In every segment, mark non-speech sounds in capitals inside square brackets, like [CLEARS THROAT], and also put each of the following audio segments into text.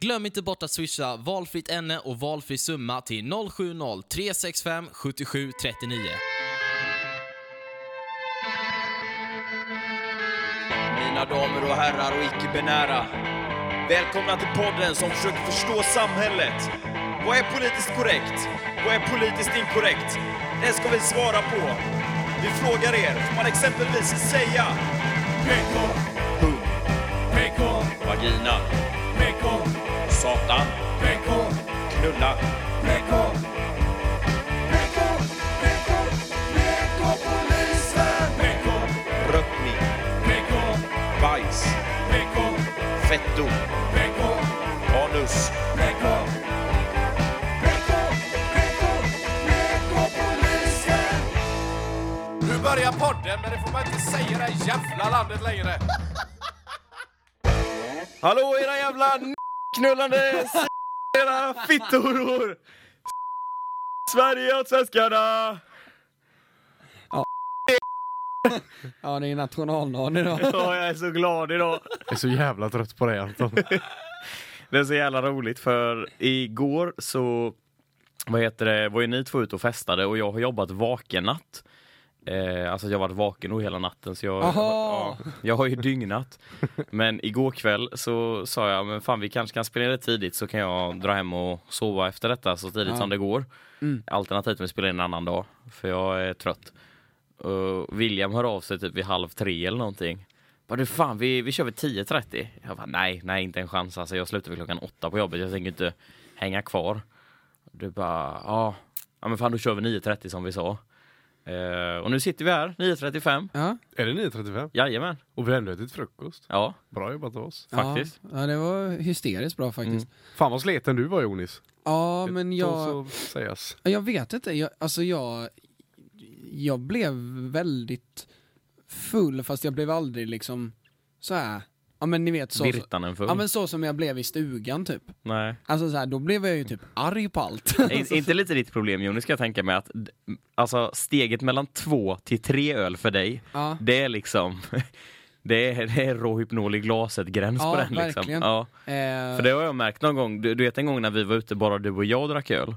Glöm inte bort att swisha valfritt ämne och valfri summa till 070-365 77 39. Mina damer och herrar och icke-binära. Välkomna till podden som försöker förstå samhället. Vad är politiskt korrekt? Vad är politiskt inkorrekt? Det ska vi svara på. Vi frågar er, får man exempelvis säga PK, pung, PK, vagina, PK, satan, PK, knulla, PK, PK, PK, PK-polisen, PK, rökning, PK, bajs, PK, fetto, PK, anus, PK, PK, PK, PK-polisen. Nu börjar podden, men det får man inte säga i det här jävla landet längre. Hallå era jävla knullande era fittoror! Sverige åt svenskarna! Ja, det är nationaldagen idag. [LAUGHS] Ja, jag är så glad idag. Jag är så jävla trött på dig Anton. [LAUGHS] Det är så jävla roligt för igår så vad heter det, var ju ni två ute och festade och jag har jobbat vakennatt. Eh, alltså jag har varit vaken hela natten så jag, ja, jag har ju dygnat. Men igår kväll så sa jag, men fan vi kanske kan spela det tidigt så kan jag dra hem och sova efter detta så tidigt Ja. som det går. Mm. Alternativt vi spelar in en annan dag, för jag är trött. Och William hör av sig typ vid halv tre eller någonting. Bara du fan, vi, vi kör vid 10.30. Jag bara nej, nej inte en chans. Alltså jag slutar vid klockan åtta på jobbet. Jag tänker inte hänga kvar. Du bara, ja, ja men fan då kör vi 9.30 som vi sa. Eh, och nu sitter vi här, 9.35. Ja, är det 9.35? Jajamän. Och vi har ändå ätit frukost. Ja, Bra jobbat av oss. faktiskt. Ja, ja, det var hysteriskt bra faktiskt. Fan vad sleten du var Jonis. Ja, men Det jag... tål så sägas. Jag vet inte, jag, alltså jag, jag blev väldigt full fast jag blev aldrig liksom så här. Ja men ni vet så, Virtanen full. ja men så som jag blev i stugan typ. Nej. Alltså så här, då blev jag ju typ arg på allt. [LAUGHS] Är inte lite ditt problem Jonas ska jag tänka mig att alltså steget mellan två till tre öl för dig, ja. det är liksom [LAUGHS] det är, det är råhypnol i glaset gräns Ja, på den liksom. verkligen. Ja. Eh, För det har jag märkt någon gång, du, du vet en gång när vi var ute bara du och jag drack öl.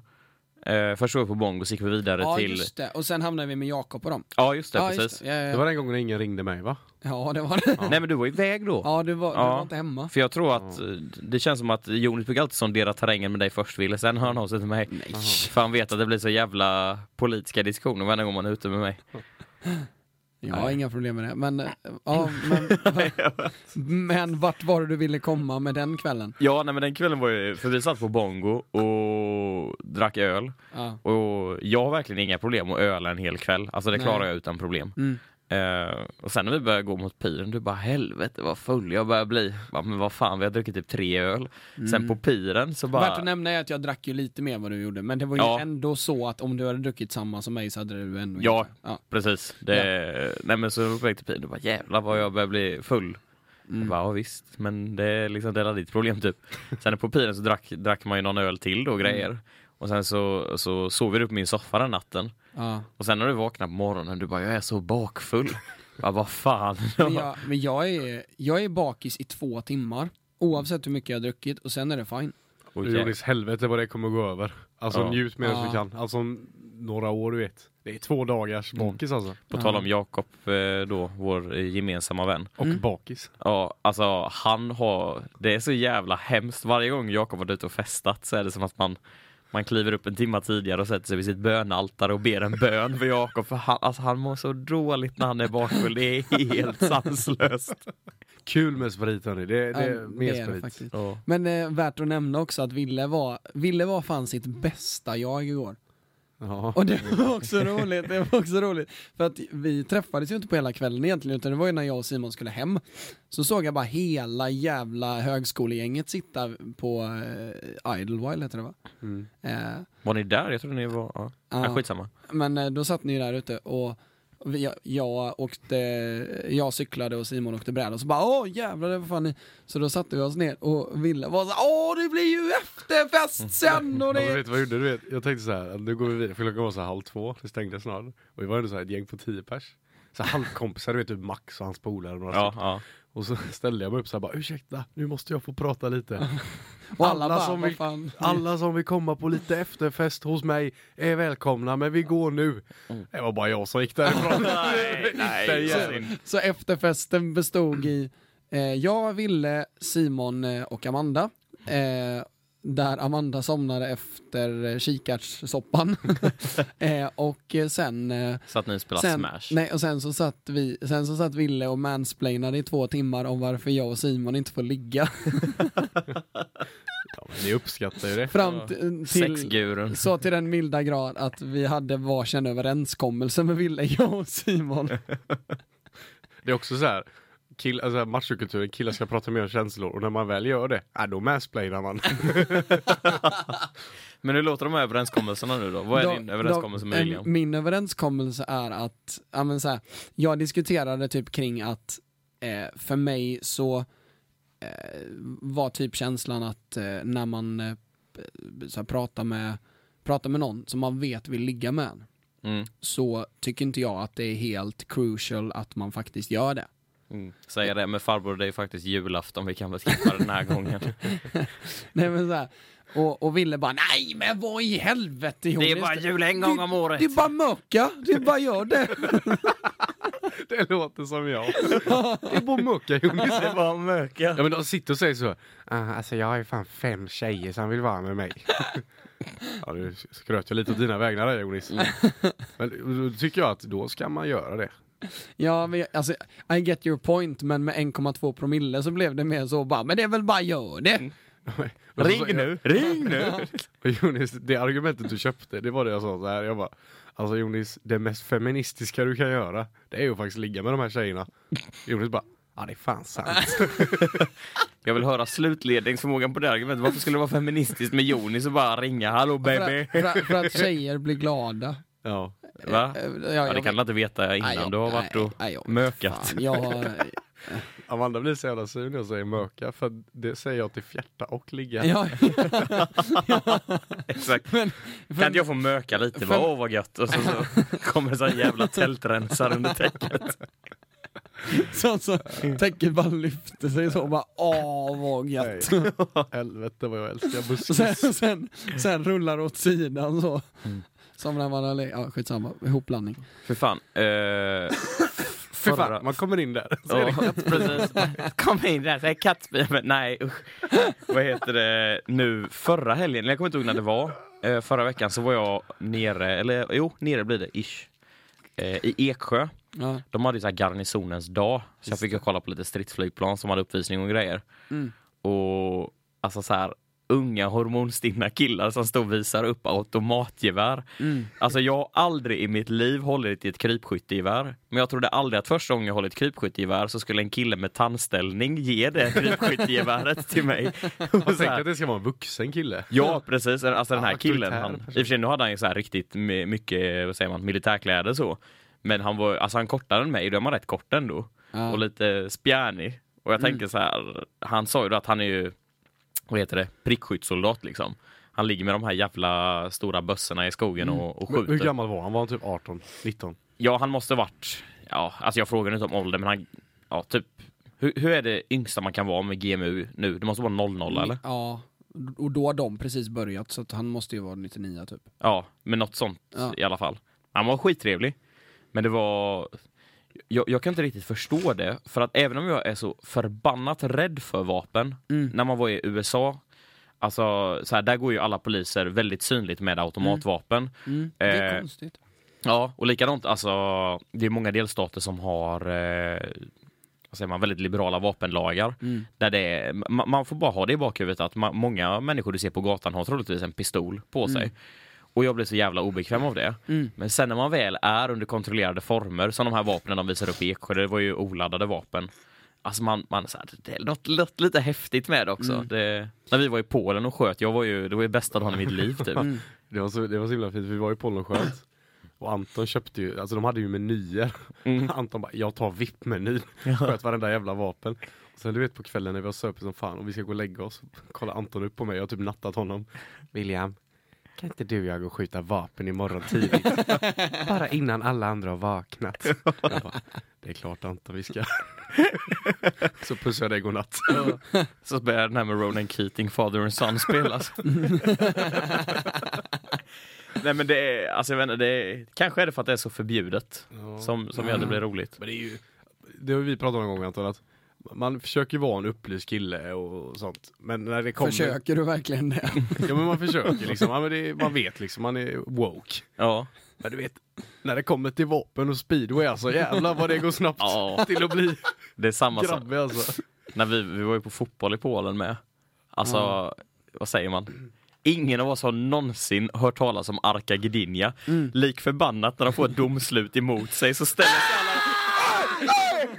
Eh, först var vi på Bongo så gick vi vidare ja till... just det, och sen hamnade vi med Jakob och dem. Ja just det, ja, precis. just det. Ja, ja, Det ja. var den gången ingen ringde mig va? ja det var det. [LAUGHS] Nej men du var iväg då. Ja, du var, du Ja. var inte hemma. För jag tror att eh, det känns som att Jonas brukar alltid sondera terrängen med dig först Wille, sen hör han av sig till mig. Nej. För han vet att det blir så jävla politiska diskussioner varje gång man är ute med mig. [LAUGHS] Jag har inga problem med det, men ja, men, [LAUGHS] men vart var det du ville komma med den kvällen? Ja, nej men den kvällen var ju, för vi satt på Bongo och drack öl. Ja. Och jag har verkligen inga problem att öla en hel kväll. Alltså det Nej. klarar jag utan problem. Mm. Eh, och sen när vi började gå mot piren, du bara helvete vad full jag börjar bli. Bara, men vad fan, vi har druckit typ tre öl. Sen på piren så bara... Mm. Värt att nämna är att jag drack ju lite mer än vad du gjorde, men det var ju Ja. ändå så att om du hade druckit samma som mig så hade du ändå Ja. inte. Ja. Precis. Det, Nej men så på väg till piren, du bara jävlar vad jag börjar bli full. Mm. Jag bara, ja, visst, men det är liksom det är ditt problem typ. Sen på piren så drack, drack man ju någon öl till då och grejer. Mm. Och sen så, så sov vi upp på min soffa den natten. Ja. Och sen när du vaknar på morgonen, du bara jag är så bakfull. [LAUGHS] Bara, vad fan. Men, jag, men jag, är, jag är bakis i två timmar, oavsett hur mycket jag har druckit, och sen är det fine. Okej. Jonis, helvete vad det kommer gå över. Alltså Ja. njut medan Ja. vi kan. Alltså några år du vet. Det är två dagars bakis alltså. På tal om Jakob eh, då, vår eh, gemensamma vän. Och Mm. bakis. Ja, alltså han har, det är så jävla hemskt. Varje gång Jakob varit ute och festat så är det som att man man kliver upp en timma tidigare och sätter sig vid sitt bönaltare och ber en bön för Jakob. För han, alltså, han mår så dåligt när han är bakfull. Det är helt [LAUGHS] sanslöst. Kul med sprit hörni. Det, det Ja, är mer det är det sprit. faktiskt. Ja. Men eh, värt att nämna också att Ville var, Ville var fan sitt bästa jag igår. Ja. Och det var också roligt, det var också roligt. För att vi träffades ju inte på hela kvällen egentligen, utan det var ju när jag och Simon skulle hem. Så såg jag bara hela jävla högskolegänget sitta på eh, Idlewild heter det va? Mm. Eh, Var ni där? Jag trodde ni var... Ja, Ja. ja. skitsamma. Men eh, då satt ni ju där ute och jag, jag åkte, jag cyklade och Simon åkte bräda och så bara åh jävlar det var fan ni. Så då satte vi oss ner och Ville var så åh det blir ju efterfest sen [LAUGHS] och Alltså det. vet du vad jag gjorde? Du vet, jag tänkte så här, att nu går vi vidare, för klockan var så här halv två, det stängde snart. Och vi var ändå så här ett gäng på tio pers. Så här halvkompisar, du vet typ Max och hans polare och några Ja, stycken. ja. Och så [LAUGHS] ställde jag mig upp så här bara ursäkta, nu måste jag få prata lite. [LAUGHS] Och alla, Alla bara, som vill- fan. [LAUGHS] Alla som vill komma på lite efterfest hos mig är välkomna, men vi går nu. Det var bara jag som gick därifrån. Nej, nej, så. Så efterfesten bestod i eh, jag, Ville, Simon eh, och Amanda. Eh, där Amanda somnade efter eh, kikärtssoppan. eh, och eh, sen, eh, Så att ni spelar sen, Smash. nej, och sen så satt vi, sen så satt Ville och mansplainade i två timmar om varför jag och Simon inte får ligga. Ja, men ni uppskattar ju det. Fram till, Sexgurun. så till den milda grad att vi hade varsin överenskommelse med Ville, jag och Simon. [LAUGHS] Det är också så här. Kill, alltså machokulturen, killar ska prata mer om känslor och när man väl gör det, äh, då mansplainar man. [LAUGHS] Men hur låter de här överenskommelserna nu då? Vad är Då- din överenskommelse då- med en- William? Min överenskommelse är att, ja men så här, jag diskuterade typ kring att eh, för mig så eh, var typ känslan att eh, när man eh, så här, pratar, med, pratar med någon som man vet vill ligga med Mm. så tycker inte jag att det är helt crucial att man faktiskt gör det. Mm. Säger det, men farbror det är faktiskt julafton, vi kan väl skippa den här gången. [LAUGHS] Nej men så här, och, och ville bara nej men vad i helvete Jonas? jul en gång om året. Det är bara mörka, det är bara gör det. [LAUGHS] det låter som jag. [LAUGHS] Det är bara mucka Jonas. Det var möka. Ja men de sitter och säger så. "Ah, alltså jag har ju fan fem tjejer som vill vara med mig. [LAUGHS] ja nu skröt jag lite åt dina vägnar där Jonis. Men då tycker jag att då ska man göra det. Ja, men, jag- alltså, I get your point, men med 1,2 promille så blev det mer så bara, men det är väl bara gör det. Så- Ring nu, ring nu! Och Jonis, det argumentet du köpte, det var det jag sa så här. Jag bara, alltså Jonis, det mest feministiska du kan göra, det är ju faktiskt ligga med de här tjejerna. Jonis bara, ja det är fan sant. [LAUGHS] Jag vill höra slutledningsförmågan på det argumentet. Varför skulle det vara feministiskt med Jonis och bara ringa hallå För baby? för, att, för att [LAUGHS] tjejer blir glada. ja. Va? Eh, Ja, jag det kan du inte veta innan nej, jag- du har varit nej, och nej, jag- mökat. Fan, jag [LAUGHS] Amanda blir så jävla sur när jag säger möka, för det säger jag till fjärta och ligga. ja, [LAUGHS] Exakt. men, Kan inte jag få möka lite? för- Åh vad gött. Och så, så kommer det så här jävla tältrensare under täcket. så, så täcket bara lyfter sig så bara, åh vad gött. Helvete vad jag älskar Och buskis. sen, sen, sen rullar åt sidan så. Mm. Som när man har, ja skitsamma, ihopblandning. För fan. Eh, För förra- fan, man kommer in där. [LAUGHS] Så är det Ja, precis. Kom in där, säg kattspya. Men nej usch. Vad heter det nu förra helgen, jag kommer inte ihåg när det var. Eh, förra veckan så var jag nere, eller jo, nere blir det, ish. Eh, I Eksjö. Ja. De hade ju så här garnisonens dag. Så jag fick ju kolla på lite stridsflygplan som hade uppvisning och grejer. Mm. Och alltså så här unga hormonstinna killar som står och visar upp automatgevär. Mm. Alltså jag har aldrig i mitt liv hållit i ett krypskyttegevär. Men jag trodde aldrig att första gången jag hållit krypskyttegevär så skulle en kille med tandställning ge det krypskyttegeväret [LAUGHS] till mig. Tänker här, att det ska vara en vuxen kille. Ja precis, alltså den här killen. Han, I och för sig nu hade han ju så här riktigt my- mycket, vad säger man, militärkläder så. Men han var, alltså han kortare än mig, då är man rätt kort ändå. Ja. Och lite spjärnig. Och jag Mm. tänker så här, han sa ju då att han är ju, vad heter det, prickskyttesoldat liksom. Han ligger med de här jävla stora bössorna i skogen och, och Men skjuter. Hur gammal var han? Var han typ 18? 19? Ja, han måste varit, ja, alltså jag frågar inte om ålder, men han, ja typ, hur, hur är det yngsta man kan vara med GMU nu? Det måste vara 00 eller? Ja, och då har de precis börjat så att han måste ju vara 99 typ. Ja, men något sånt Ja. i alla fall. Han var skittrevlig. Men det var... Jag, jag kan inte riktigt förstå det, för att även om jag är så förbannat rädd för vapen, Mm. när man var i USA, alltså så här, där går ju alla poliser väldigt synligt med automatvapen. Mm. Det är Eh, konstigt. Ja, och likadant, alltså det är många delstater som har eh, vad säger man, väldigt liberala vapenlagar. Mm. Där det är, man, man får bara ha det i bakhuvudet att man, många människor du ser på gatan har troligtvis en pistol på sig. Och jag blir så jävla obekväm av det. Mm. Men sen när man väl är under kontrollerade former, som de här vapnen de visar upp i Eksjö, det var ju oladdade vapen. Alltså man, man så här, det är något, något lite häftigt med det också. Mm. Det, när vi var i Polen och sköt, jag var ju, det var ju bästa dagen i mitt liv typ. [LAUGHS] Mm. Det var, så, det var så himla fint, vi var i Polen och sköt. Och Anton köpte ju, alltså de hade ju menyer. Mm. [LAUGHS] Anton bara, jag tar VIP-menyn. [LAUGHS] Sköt varenda jävla vapen. Och sen du vet på kvällen när vi har söpit som fan och vi ska gå och lägga oss. Kollar Anton upp på mig, jag har typ nattat honom. William, kan inte du och jag gå och skjuta vapen imorgon tidigt? [LAUGHS] Bara innan alla andra har vaknat. [LAUGHS] Bara, det är klart Anton, vi ska. [LAUGHS] Så pussar jag dig godnatt. Så börjar den här med Ronan Keating, Father and Son spelas. Nej men det är, alltså jag vet inte, det är, kanske är det för att det är så förbjudet som, som gör det blir roligt. Men det är ju, det har vi pratat om en gång Anton, att man försöker vara en upplyst kille och sånt. Men när det kommer... Försöker du verkligen det? [LAUGHS] Ja men man försöker liksom, ja, det, man vet liksom, man är woke. Ja. Men du vet, när det kommer till vapen och speedway alltså, jävlar vad det går snabbt Ja. till att bli Det är samma sak. grabbig alltså. När vi, vi var ju på fotboll i Polen med. Alltså, vad säger man? Ingen av oss har någonsin hört talas om Arka Gdynia. Lik förbannat när de får ett domslut emot sig så ställer sig alla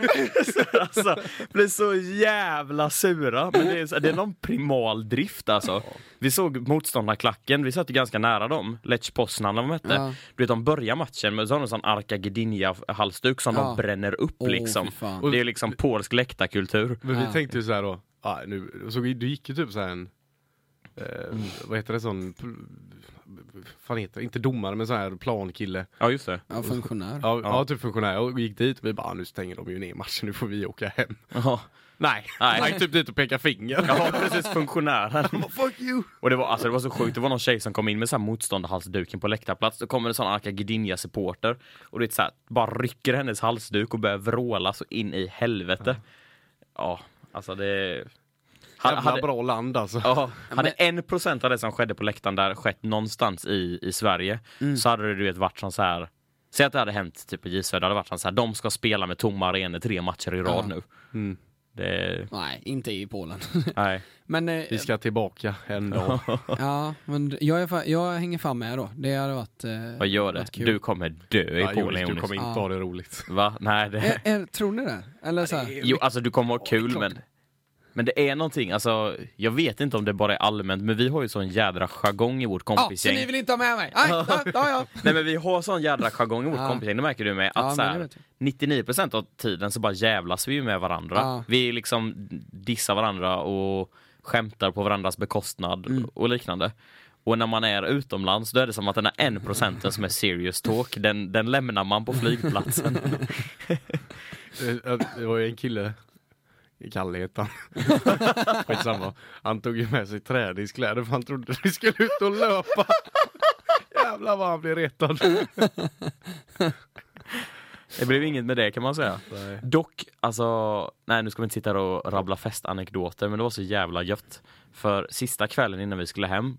[LAUGHS] alltså, blir så jävla sura. Men det är, så- det är någon primal drift alltså. Vi såg motståndarklacken, vi satt ju ganska nära dem. Lech Poznan de hette. Ja. Du vet de börjar matchen med så har de en sån Arka Gdynia halsduk som Ja. de bränner upp Åh, liksom. Det är liksom polsk läktarkultur. Men vi tänkte ju så här då, ah, nu, så du gick ju typ så här en, eh, vad heter det sån, fan heter det, inte domare men sån här plankille. Ja just det. Ja, funktionär. Ja, ja. typ funktionär och gick dit och vi bara, ah, nu stänger de ju ner matchen, nu får vi åka hem. Ja. Nej, Nej. han gick typ dit och pekade finger. Ja precis, funktionären. [LAUGHS] Fuck you! Och det var, alltså, det var så sjukt, det var någon tjej som kom in med så här motståndarhalsduken på läktarplats. Då kommer en sån Arka Gdynia supporter och det är så här, bara rycker hennes halsduk och börjar vråla så in i helvete. Ja, alltså det... Hade, Jävla hade, bra land alltså. ja, hade en procent av det som skedde på läktaren där skett någonstans i, i Sverige så hade det du vet varit som så här Säg att det hade hänt typ på J Södra, det hade varit som så här, de ska spela med tomma arenor tre matcher i rad Ja. nu. Mm. Det, Nej, inte i Polen. [LAUGHS] nej. Men, eh, Vi ska tillbaka en dag. [LAUGHS] ja, men jag, är, jag hänger fan med då. Det hade varit... Eh, Vad gör det? Du kommer dö i Ja, Polen Jonas, du kommer inte Ja. ha det roligt. Va? Nej, det... Är, är, tror ni det? Eller så här, Jo, alltså du kommer ha kul men Men det är någonting, alltså jag vet inte om det bara är allmänt men vi har ju sån jädra jargong i vårt Ja, så kompisgäng. ni vill inte ha med mig? Nej, [LAUGHS] ja, ja, ja. Nej men vi har sån jädra jargong i vårt Ja. kompisgäng, det märker du med. Att Ja, så här, vet jag. 99% av tiden så bara jävlas vi ju med varandra. Ja. Vi liksom dissar varandra och skämtar på varandras bekostnad Mm. och liknande. Och när man är utomlands då är det som att den här en procenten som är serious talk, den, den lämnar man på flygplatsen. [LAUGHS] Eh, Det var ju en kille, Kalle hette han. [LAUGHS] Skitsamma. Han tog ju med sig träningskläder för han trodde vi skulle ut och löpa. [LAUGHS] Jävlar vad han blev retad. [LAUGHS] Det blev inget med det kan man säga. Nej. Dock, alltså, nej nu ska vi inte sitta här och rabbla festanekdoter, men det var så jävla gött. För sista kvällen innan vi skulle hem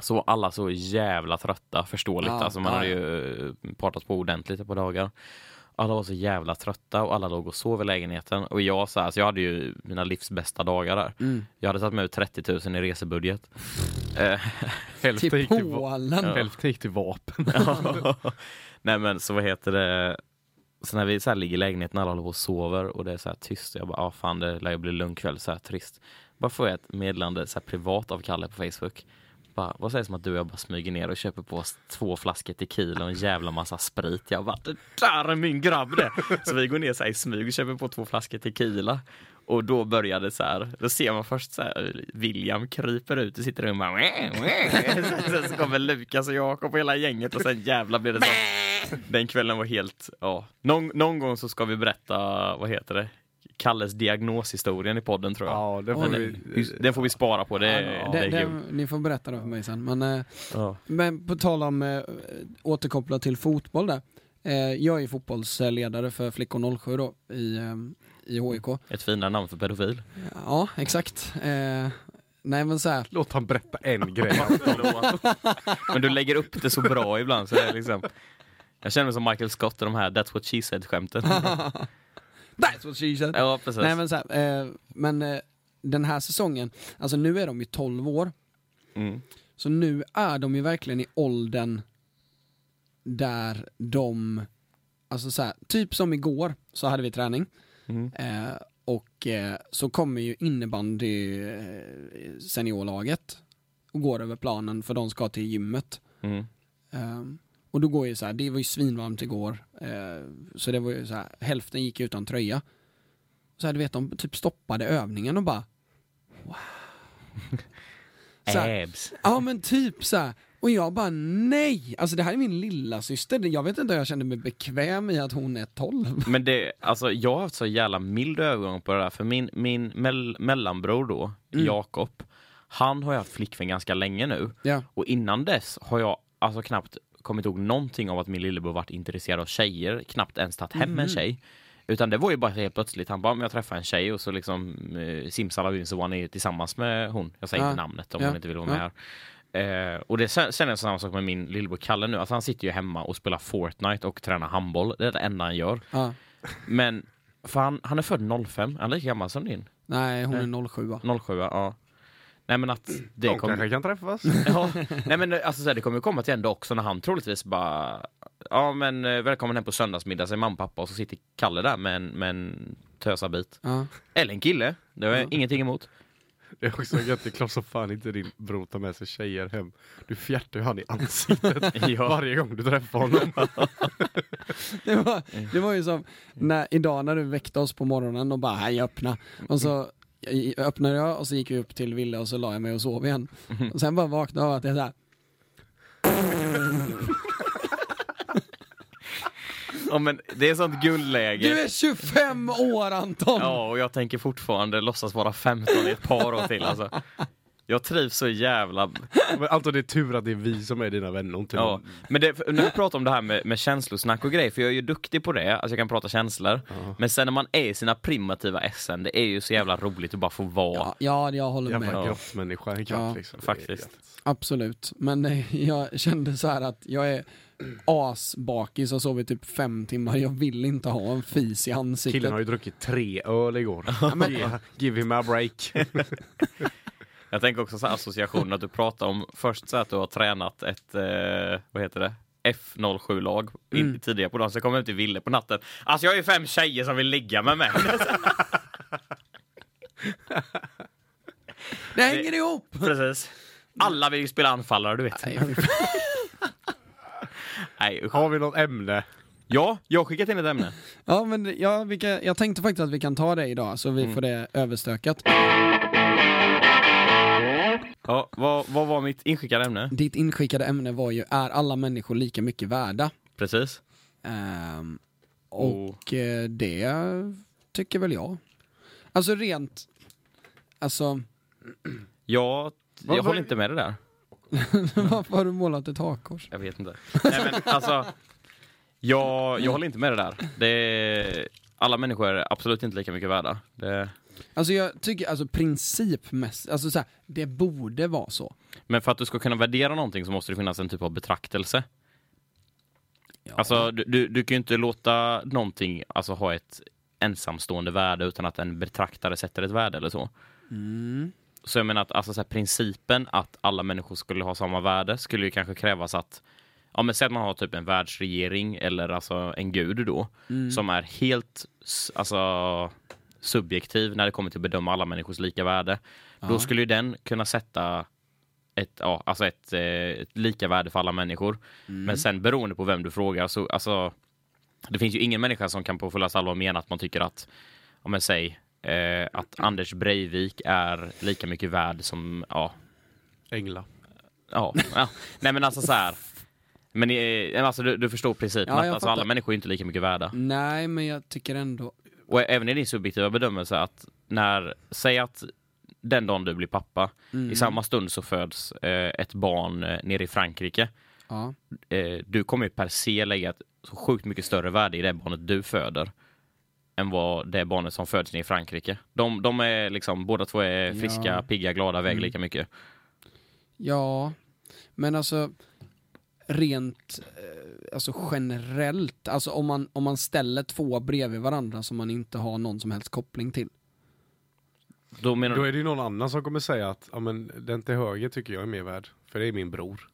så var alla så jävla trötta, förståeligt. Ja, alltså man ja, hade ju eh, partat på ordentligt par dagar. Alla var så jävla trötta och alla låg och sov i lägenheten. Och jag så här, alltså jag hade ju mina livs bästa dagar där. Mm. Jag hade tagit med ut 30 000 i resebudget. Eh, [LAUGHS] Hälften Till Polen? hälften gick till vapen. [LAUGHS] Nej men så vad heter det Så när vi så här ligger i lägenheten alla håller på och sover och det är så här tyst Jag bara, ah, fan det lär ju bli lugn kväll, så här trist Bara får jag ett meddelande så här privat av Kalle på Facebook bara, Vad sägs om att du och jag bara smyger ner och köper på oss två flaskor tequila och en jävla massa sprit Jag bara, det där är min grabb det! Så vi går ner så här i smyg och köper på två flaskor tequila och då började så här, då ser man först så här, William kryper ut och sitter där och bara "Wah, wah." [LAUGHS] Sen så kommer Lukas och Jakob och hela gänget och sen jävla blir det så. Den kvällen var helt, ja. Någon, någon gång så ska vi berätta, vad heter det? Kalles diagnoshistorien i podden tror jag. Ja, det får vi. den, den får vi spara på, det, Ja, det det, kul. ni får berätta det för mig sen. Men, eh, Ja. men på tal om eh, återkoppla till fotboll där. Eh, jag är fotbollsledare för Flickor 07 då i, i HIK. Ett finare namn för pedofil. Ja, exakt. Nej men så här. Låt han berätta en [LAUGHS] grej. Men du lägger upp det så bra ibland så det liksom Jag känner mig som Michael Scott i de här That's what she said skämten. [LAUGHS] That's what she said. Ja precis. Nej men så här, eh, men eh, den här säsongen, alltså nu är de ju 12 år. Mm. Så nu är de ju verkligen i åldern där de, alltså så här, typ som igår så hade vi träning. Mm. Eh, och eh, så kommer ju innebandy eh, seniorlaget och går över planen för de ska till gymmet. Mm. Och då går ju så här, det var ju svinvarmt igår, eh, så det var ju så här, hälften gick utan tröja. Så här, du vet, de typ stoppade övningen och bara, wow. [LAUGHS] Så här, ja men typ så här. Och jag bara nej! Alltså det här är min lilla syster. jag vet inte om jag känner mig bekväm i att hon är 12. [LAUGHS] Men det, alltså jag har haft så jävla mild övergång på det där, för min, min mell, mellanbror då, Mm. Jakob, han har ju haft flickvän ganska länge nu. Ja. Och innan dess har jag alltså knappt kommit ihåg någonting av att min lillebror varit intresserad av tjejer, knappt ens tagit hem Mhm. en tjej. Utan det var ju bara helt plötsligt, han bara, men jag träffade en tjej och så liksom eh, simsalabim så var han tillsammans med hon. Jag säger Ja. inte namnet om Ja. hon inte vill vara med här. Eh, och det sen, sen är det samma sak med min lillebror Kalle nu, alltså han sitter ju hemma och spelar Fortnite och tränar handboll. Det är det enda han gör. Ja. Men, för han, han är född 05, han är lika gammal som din. Nej, hon är 07 07, ja. Nej men att det De kommer... kanske kan träffas. [LAUGHS] Ja, [LAUGHS] nej men alltså så här, det kommer ju komma till en dag också när han troligtvis bara Ja men eh, välkommen hem på söndagsmiddag säger mamma och pappa och så sitter Kalle där med en, med en tösabit. Ja. Eller en kille, det har jag Ja. ingenting emot. Det är också gött, det är klart som fan inte din bror tar med sig tjejer hem. Du fjärtar ju han i ansiktet [LAUGHS] Ja. varje gång du träffar honom. Det, var, Mm. det var ju som när, idag när du väckte oss på morgonen och bara hej öppna. Och så jag- öppnade jag och så gick vi upp till Ville och så la jag mig och sov igen. Mm. Och sen bara vaknade jag av att det är såhär, Ja men det är sånt guldläge. du är 25 år Anton! Ja och jag tänker fortfarande låtsas vara 15 i ett par år till alltså. Jag trivs så jävla Men Anton, det är tur att det är vi som är dina vänner. Inte Ja, men det, när vi pratar om det här med, med känslosnack och grejer, för jag är ju duktig på det, alltså jag kan prata känslor. Ja. Men sen när man är i sina primitiva essen, det är ju så jävla roligt att bara få vara. Ja, ja jag håller Jävla med. Ja. grottmänniska en Ja, liksom. Faktiskt. Absolut. Men eh, jag kände så här att jag är asbakis och sovit typ fem timmar. Jag vill inte ha en fis i ansiktet. Killen har ju druckit tre öl igår. [LAUGHS] Ge- Give him a break. [LAUGHS] Jag tänker också så här association att du pratar om först så att du har tränat ett, eh, vad heter det? F07-lag in, Mm. tidigare på dagen, så kommer jag till Ville på natten. Alltså jag har ju fem tjejer som vill ligga med mig. [LAUGHS] Det hänger ihop! Precis. Alla vill ju spela anfallare, du vet. [LAUGHS] Nej, usch. Har vi något ämne? Ja, jag har skickat in ett ämne. Ja, men ja, vi kan, jag tänkte faktiskt att vi kan ta det idag så vi Mm. får det överstökat. Ja, vad, vad var mitt inskickade ämne? Ditt inskickade ämne var ju, är alla människor lika mycket värda? Precis. Ehm, och eh, det tycker väl jag. Alltså rent, alltså, Jag, jag vad- håller inte med det där. [LAUGHS] varför har du målat ett hakkors? Jag vet inte. Nej, men alltså, jag, jag håller inte med det där. Det är, alla människor är absolut inte lika mycket värda. Det, Alltså jag tycker, alltså principmässigt, alltså så här, det borde vara så. men för att du ska kunna värdera någonting så måste det finnas en typ av betraktelse. Alltså, du, du, du kan ju inte låta någonting alltså, ha ett ensamstående värde utan att en betraktare sätter ett värde eller så. Mm. Så jag menar att alltså, så här, principen att alla människor skulle ha samma värde skulle ju kanske krävas att Ja men säg att man har typ en världsregering eller alltså en gud då Mm. som är helt alltså, subjektiv när det kommer till att bedöma alla människors lika värde. Då Ja. skulle ju den kunna sätta ett, ja, alltså ett, eh, ett lika värde för alla människor. Mm. Men sen beroende på vem du frågar så alltså det finns ju ingen människa som kan på fullaste allvar mena att man tycker att om jag säger eh, att Anders Breivik är lika mycket värd som ja, Ängla. ja, ja. nej men alltså så här. Men eh, alltså, du, du förstår principen Ja, att alltså, alla människor är inte lika mycket värda. Nej, men jag tycker ändå, Och även i din subjektiva bedömelse att när, säg att den dagen du blir pappa, Mm. i samma stund så föds eh, ett barn eh, nere i Frankrike. ja. Eh, du kommer ju per se lägga ett så sjukt mycket större värde i det barnet du föder än vad det barnet som föds nere i Frankrike. De, de är liksom, båda två är friska, Ja. pigga, glada, väger Mm. lika mycket. Ja, men alltså rent eh, alltså generellt, alltså om man, om man ställer två bredvid varandra som man inte har någon som helst koppling till. Då menar Då är det ju någon annan som kommer säga att ja, men, den till höger tycker jag är mer värd. För det är min bror.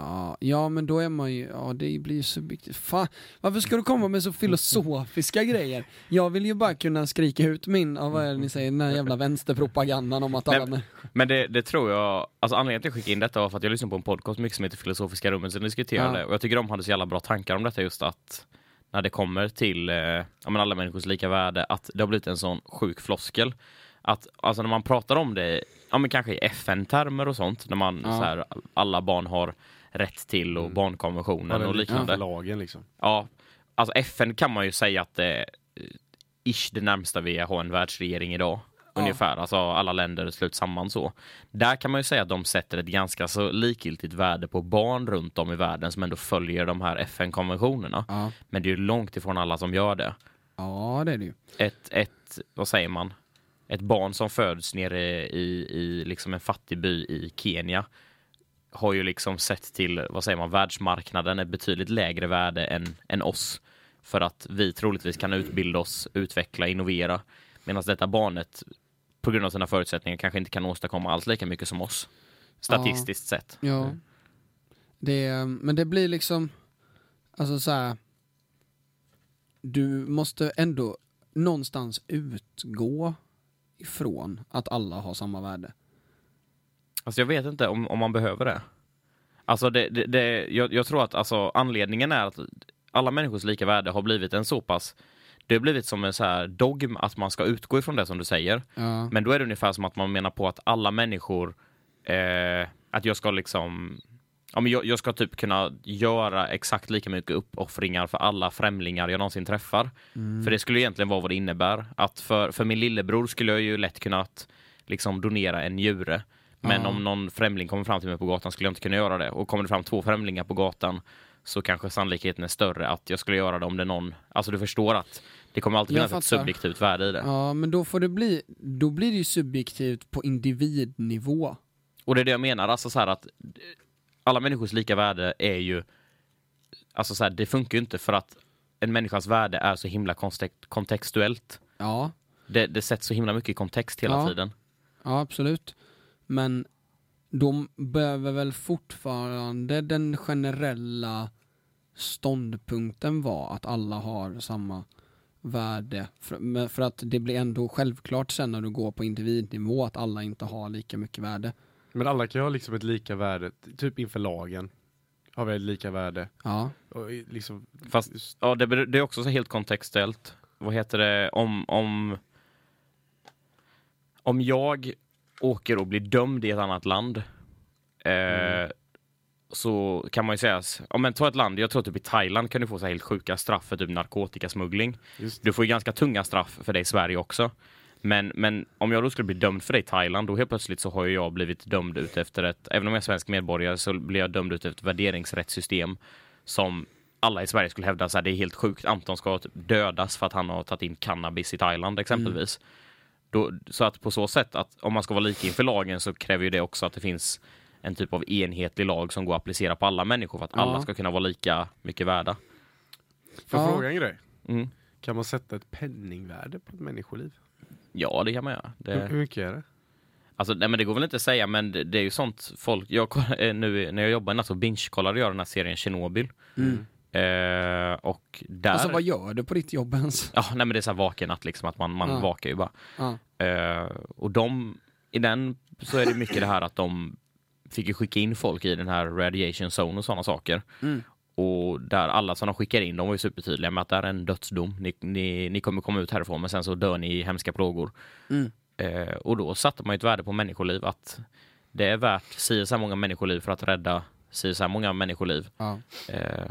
Ja, ja men då är man ju, ja det blir ju subjektivt. Fan, varför ska du komma med så filosofiska grejer? Jag vill ju bara kunna skrika ut min, ja, vad är det ni säger, den här jävla vänsterpropagandan om att alla Nej, med... men det, det tror jag, alltså anledningen till att jag skickade in detta var för att jag lyssnade på en podcast mycket som heter Filosofiska rummet som diskuterade Ja. och jag tycker de hade så jävla bra tankar om detta just att när det kommer till eh, ja, men alla människors lika värde, att det har blivit en sån sjuk floskel. Att alltså när man pratar om det, ja men kanske i FN-termer och sånt, när man Ja. så här, alla barn har rätt till och Mm. barnkonventionen Ja, och liknande. lagen liksom. Ja, alltså FN kan man ju säga att det eh, ish det närmsta vi har en världsregering idag. Ungefär, alltså alla länder slut samman så. Där kan man ju säga att de sätter ett ganska så likgiltigt värde på barn runt om i världen som ändå följer de här FN-konventionerna. Ja. Men det är ju långt ifrån alla som gör det. ja, det är det ju. Ett, ett vad säger man, ett barn som föds nere i, i liksom en fattig by i Kenya har ju liksom sett till, vad säger man, världsmarknaden ett betydligt lägre värde än, än oss. För att vi troligtvis kan utbilda oss, utveckla, innovera. Medan detta barnet på grund av sina förutsättningar kanske inte kan åstadkomma alls lika mycket som oss. Statistiskt sett. Ja. Det, men det blir liksom, alltså så här. Du måste ändå någonstans utgå ifrån att alla har samma värde. Alltså jag vet inte om, om man behöver det. Alltså det, det, det, jag, jag tror att alltså, anledningen är att alla människors lika värde har blivit en så pass det har blivit som en så här dogm att man ska utgå ifrån det som du säger. Ja. Men då är det ungefär som att man menar på att alla människor, eh, att jag ska liksom, ja men jag, jag ska typ kunna göra exakt lika mycket uppoffringar för alla främlingar jag någonsin träffar. För det skulle egentligen vara vad det innebär. Att för, för min lillebror skulle jag ju lätt kunnat liksom donera en njure. Men om någon främling kommer fram till mig på gatan skulle jag inte kunna göra det. Och kommer det fram två främlingar på gatan så kanske sannolikheten är större att jag skulle göra det om det är någon, alltså du förstår att det kommer alltid finnas ett subjektivt värde i det. ja, men då får det bli, då blir det ju subjektivt på individnivå. Och det är det jag menar, alltså så att alla människors lika värde är ju, alltså så här, det funkar ju inte för att en människas värde är så himla kontextuellt. Ja, Det, det sätts så himla mycket i kontext hela Ja. tiden. ja absolut. Men de behöver väl fortfarande den generella ståndpunkten vara att alla har samma värde. För, men för att det blir ändå självklart sen när du går på individnivå att alla inte har lika mycket värde. Men alla kan ju ha liksom ett lika värde, typ inför lagen. Har vi ett lika värde. Ja, Och liksom, Fast ja, det, det är också så helt kontextuellt. Vad heter det, om, om, om jag åker och blir dömd i ett annat land eh, så kan man ju säga, ja men ta ett land, jag tror typ i Thailand kan du få så helt sjuka straff för typ narkotikasmuggling. Du får ju ganska tunga straff för det i Sverige också. Men, men om jag då skulle bli dömd för det i Thailand, då helt plötsligt så har jag blivit dömd ut efter ett, även om jag är svensk medborgare så blir jag dömd ut efter ett värderingsrättssystem som alla i Sverige skulle hävda så här, det är helt sjukt. Anton ska typ dödas för att han har tagit in cannabis i Thailand exempelvis. Då, så att på så sätt att om man ska vara lika inför lagen så kräver ju det också att det finns en typ av enhetlig lag som går att applicera på alla människor för att Ja. alla ska kunna vara lika mycket värda. Får jag Ja. fråga en grej? Mm. Kan man sätta ett penningvärde på ett människoliv? Ja, det kan man göra. Det... Hur, hur mycket är det? Alltså, nej, men det går väl inte att säga, men det, det är ju sånt folk... Jag, eh, nu, när jag jobbar i natt så binge-kollade jag den här serien Chernobyl. Eh, och där... alltså vad gör du på ditt jobb ens? Ja, nej men det är så här vakennatt liksom, att man, man Ja. vakar ju bara. Ja. Eh, och de, i den så är det mycket det här att de fick ju skicka in folk i den här radiation zone och sådana saker. Mm. Och där alla som de skickar in, de var ju supertydliga med att det här är en dödsdom. Ni, ni, ni kommer komma ut härifrån men sen så dör ni i hemska plågor. Mm. Eh, och då satte man ju ett värde på människoliv att det är värt si så här många människoliv för att rädda si så här många människoliv. Ja. Eh,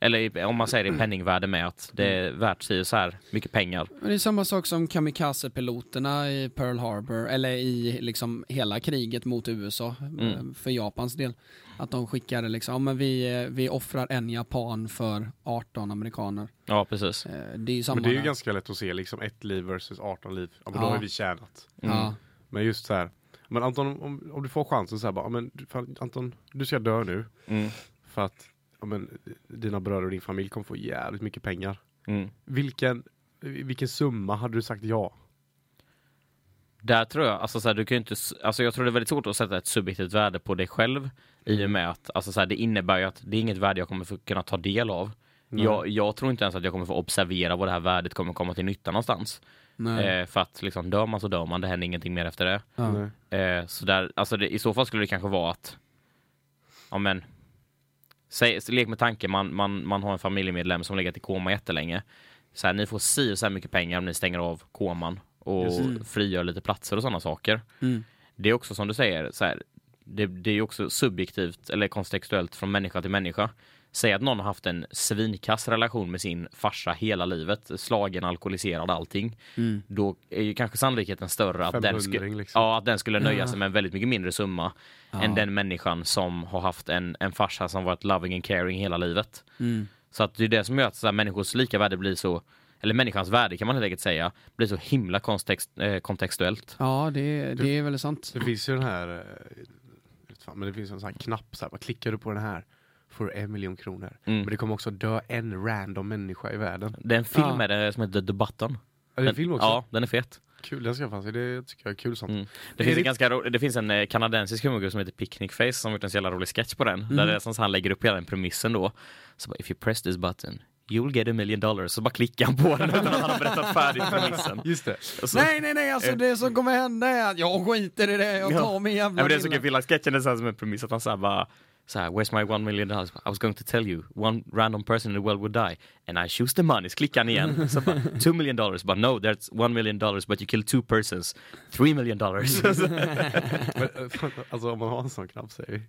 eller om man säger det i penningvärde med att det är värt si och så här mycket pengar. Men det är samma sak som kamikaze-piloterna i Pearl Harbor, eller i liksom hela kriget mot USA, Mm. eh, för Japans del. Att de skickade liksom, ja men vi, eh, vi offrar en japan för 18 amerikaner. Ja, precis. Eh, Det är ju samma Men det är ju där. ganska lätt att se liksom ett liv versus 18 liv. Ja, men då Ja. har vi tjänat. Ja. Men just så här. Men Anton, om, om du får chansen så här bara, men fan, Anton, du ska dö nu. Mm. För att ja, men, dina bröder och din familj kommer få jävligt mycket pengar. Mm. Vilken, vilken summa hade du sagt ja? Där tror jag, alltså så här, du kan ju inte, alltså jag tror det är väldigt svårt att sätta ett subjektivt värde på dig själv i och med att, alltså så här, det innebär ju att det är inget värde jag kommer få kunna ta del av. Jag, jag tror inte ens att jag kommer få observera vad det här värdet kommer komma till nytta någonstans. Nej. Eh, för att liksom dör man så dör man, det händer ingenting mer efter det. Ja. Nej. Eh, så där, alltså det, i så fall skulle det kanske vara att, ja men, säg, lek med tanke, man, man, man har en familjemedlem som legat i koma jättelänge. Så här, ni får si och så här mycket pengar om ni stänger av koman och Just frigör lite platser och sådana saker. Mm. Det är också som du säger, så här, det, det är också subjektivt eller kontextuellt från människa till människa. Säg att någon har haft en svinkass relation med sin farsa hela livet, slagen, alkoholiserad, allting. Mm. Då är ju kanske sannolikheten större att den, 500 skulle, liksom. ja, att den skulle nöja sig med en väldigt mycket mindre summa Ja. än den människan som har haft en, en farsa som varit loving and caring hela livet. Mm. Så att det är det som gör att så här, människors lika värde blir så, eller människans värde kan man helt enkelt säga, blir så himla kontext, eh, kontextuellt. Ja, det, det är väldigt sant. Det finns ju den här, eh, men det finns en sån här knapp så här, klickar du på den här du en miljon kronor. Mm. Men det kommer också dö en random människa i världen. Det är en film Ja. med det som heter The Button. Är det en film också? Ja, den är fet. Kul, den ska jag fan se. Det tycker jag är kul sånt. Mm. Det, finns det- ganska ro- det finns en eh, kanadensisk humorgrupp som heter Picnic Face som har gjort en så jävla rolig sketch på den. Mhm. Där det är som han lägger upp hela den premissen då. Så bara, if you press this button, you'll get a million dollars. Så bara klickar han på den utan att han har berättat färdigt premissen. [LAUGHS] Just det. Så- Nej, nej, nej, alltså det som kommer hända är att jag skiter i det, jag Ja. tar min Ja, jävla men det är så kul, sketchen är så här som en premiss att han såhär bara så här, where's my one million dollars? I was going to tell you, one random person in the world would die. And I choose the money. Så klickar han igen. Så bara, [LAUGHS] two million dollars. But no, that's one million dollars but you killed two persons. Three million dollars. [LAUGHS] Men, [LAUGHS] eh, alltså om man har en sån knapp så är det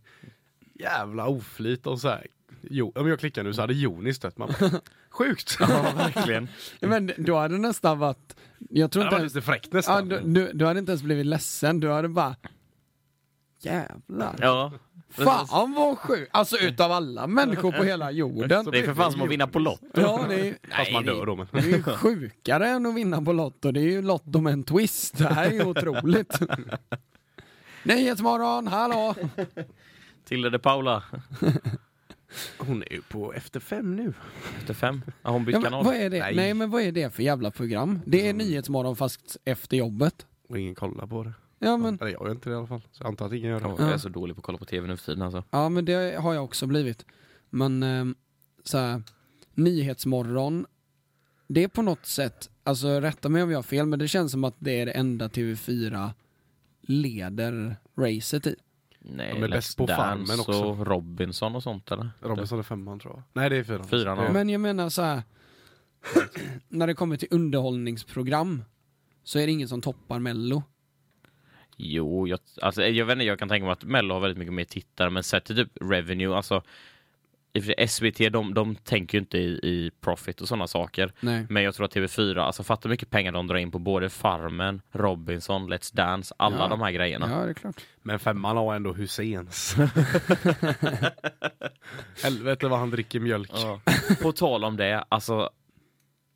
jävla oflyt och så här. Jo, om jag klickar nu så hade Jonis dött. Man bara, Sjukt! ja, verkligen. Men då hade det nästan varit, jag tror Det inte var ens, lite fräckt ja, nästan. du, du, du hade inte ens blivit ledsen, du hade bara Jävlar. Ja. Fan vad sjukt! Alltså utav alla människor på hela jorden. Det är för fan som att vinna på Lotto. Ja, det är, Fast man nej, dör då men. det är ju sjukare än att vinna på Lotto. Det är ju Lotto med en twist. Det här är ju otroligt. [LAUGHS] Nyhetsmorgon, hallå! Tilde de Paula. Hon är ju på efter fem nu. Efter fem. Ja, hon bytt Ja, kanal. vad är det? Nej. Nej. men vad är det för jävla program? Det är Nyhetsmorgon fast efter jobbet. Och ingen kollar på det. Ja men, Eller jag gör inte det i alla fall. Så jag antar att ingen gör det. Ja, Jag är så dålig på att kolla på tv nu för tiden alltså. ja, men det har jag också blivit. Men ehm, så här, Nyhetsmorgon, det är på något sätt, alltså rätta mig om jag har fel, men det känns som att det är det enda TV4 leder racet i. Nej, De är bäst på Farmen också. och Robinson och sånt eller? Robinson är femman tror jag. Nej det är fyran. Fyran. Men jag menar så här. [CLEARS THROAT] när det kommer till underhållningsprogram så är det ingen som toppar mello. Jo, jag, alltså, jag vet inte, jag kan tänka mig att Mello har väldigt mycket mer tittare, men sett till typ revenue, alltså SVT, de, de tänker ju inte i, i profit och sådana saker. Nej. Men jag tror att TV4, alltså fatta hur mycket pengar de drar in på både Farmen, Robinson, Let's Dance, alla Ja. de här grejerna. Ja, det är klart. Men femman har ändå Husseins. [LAUGHS] Helvete vad han dricker mjölk. Ja. På tal om det, alltså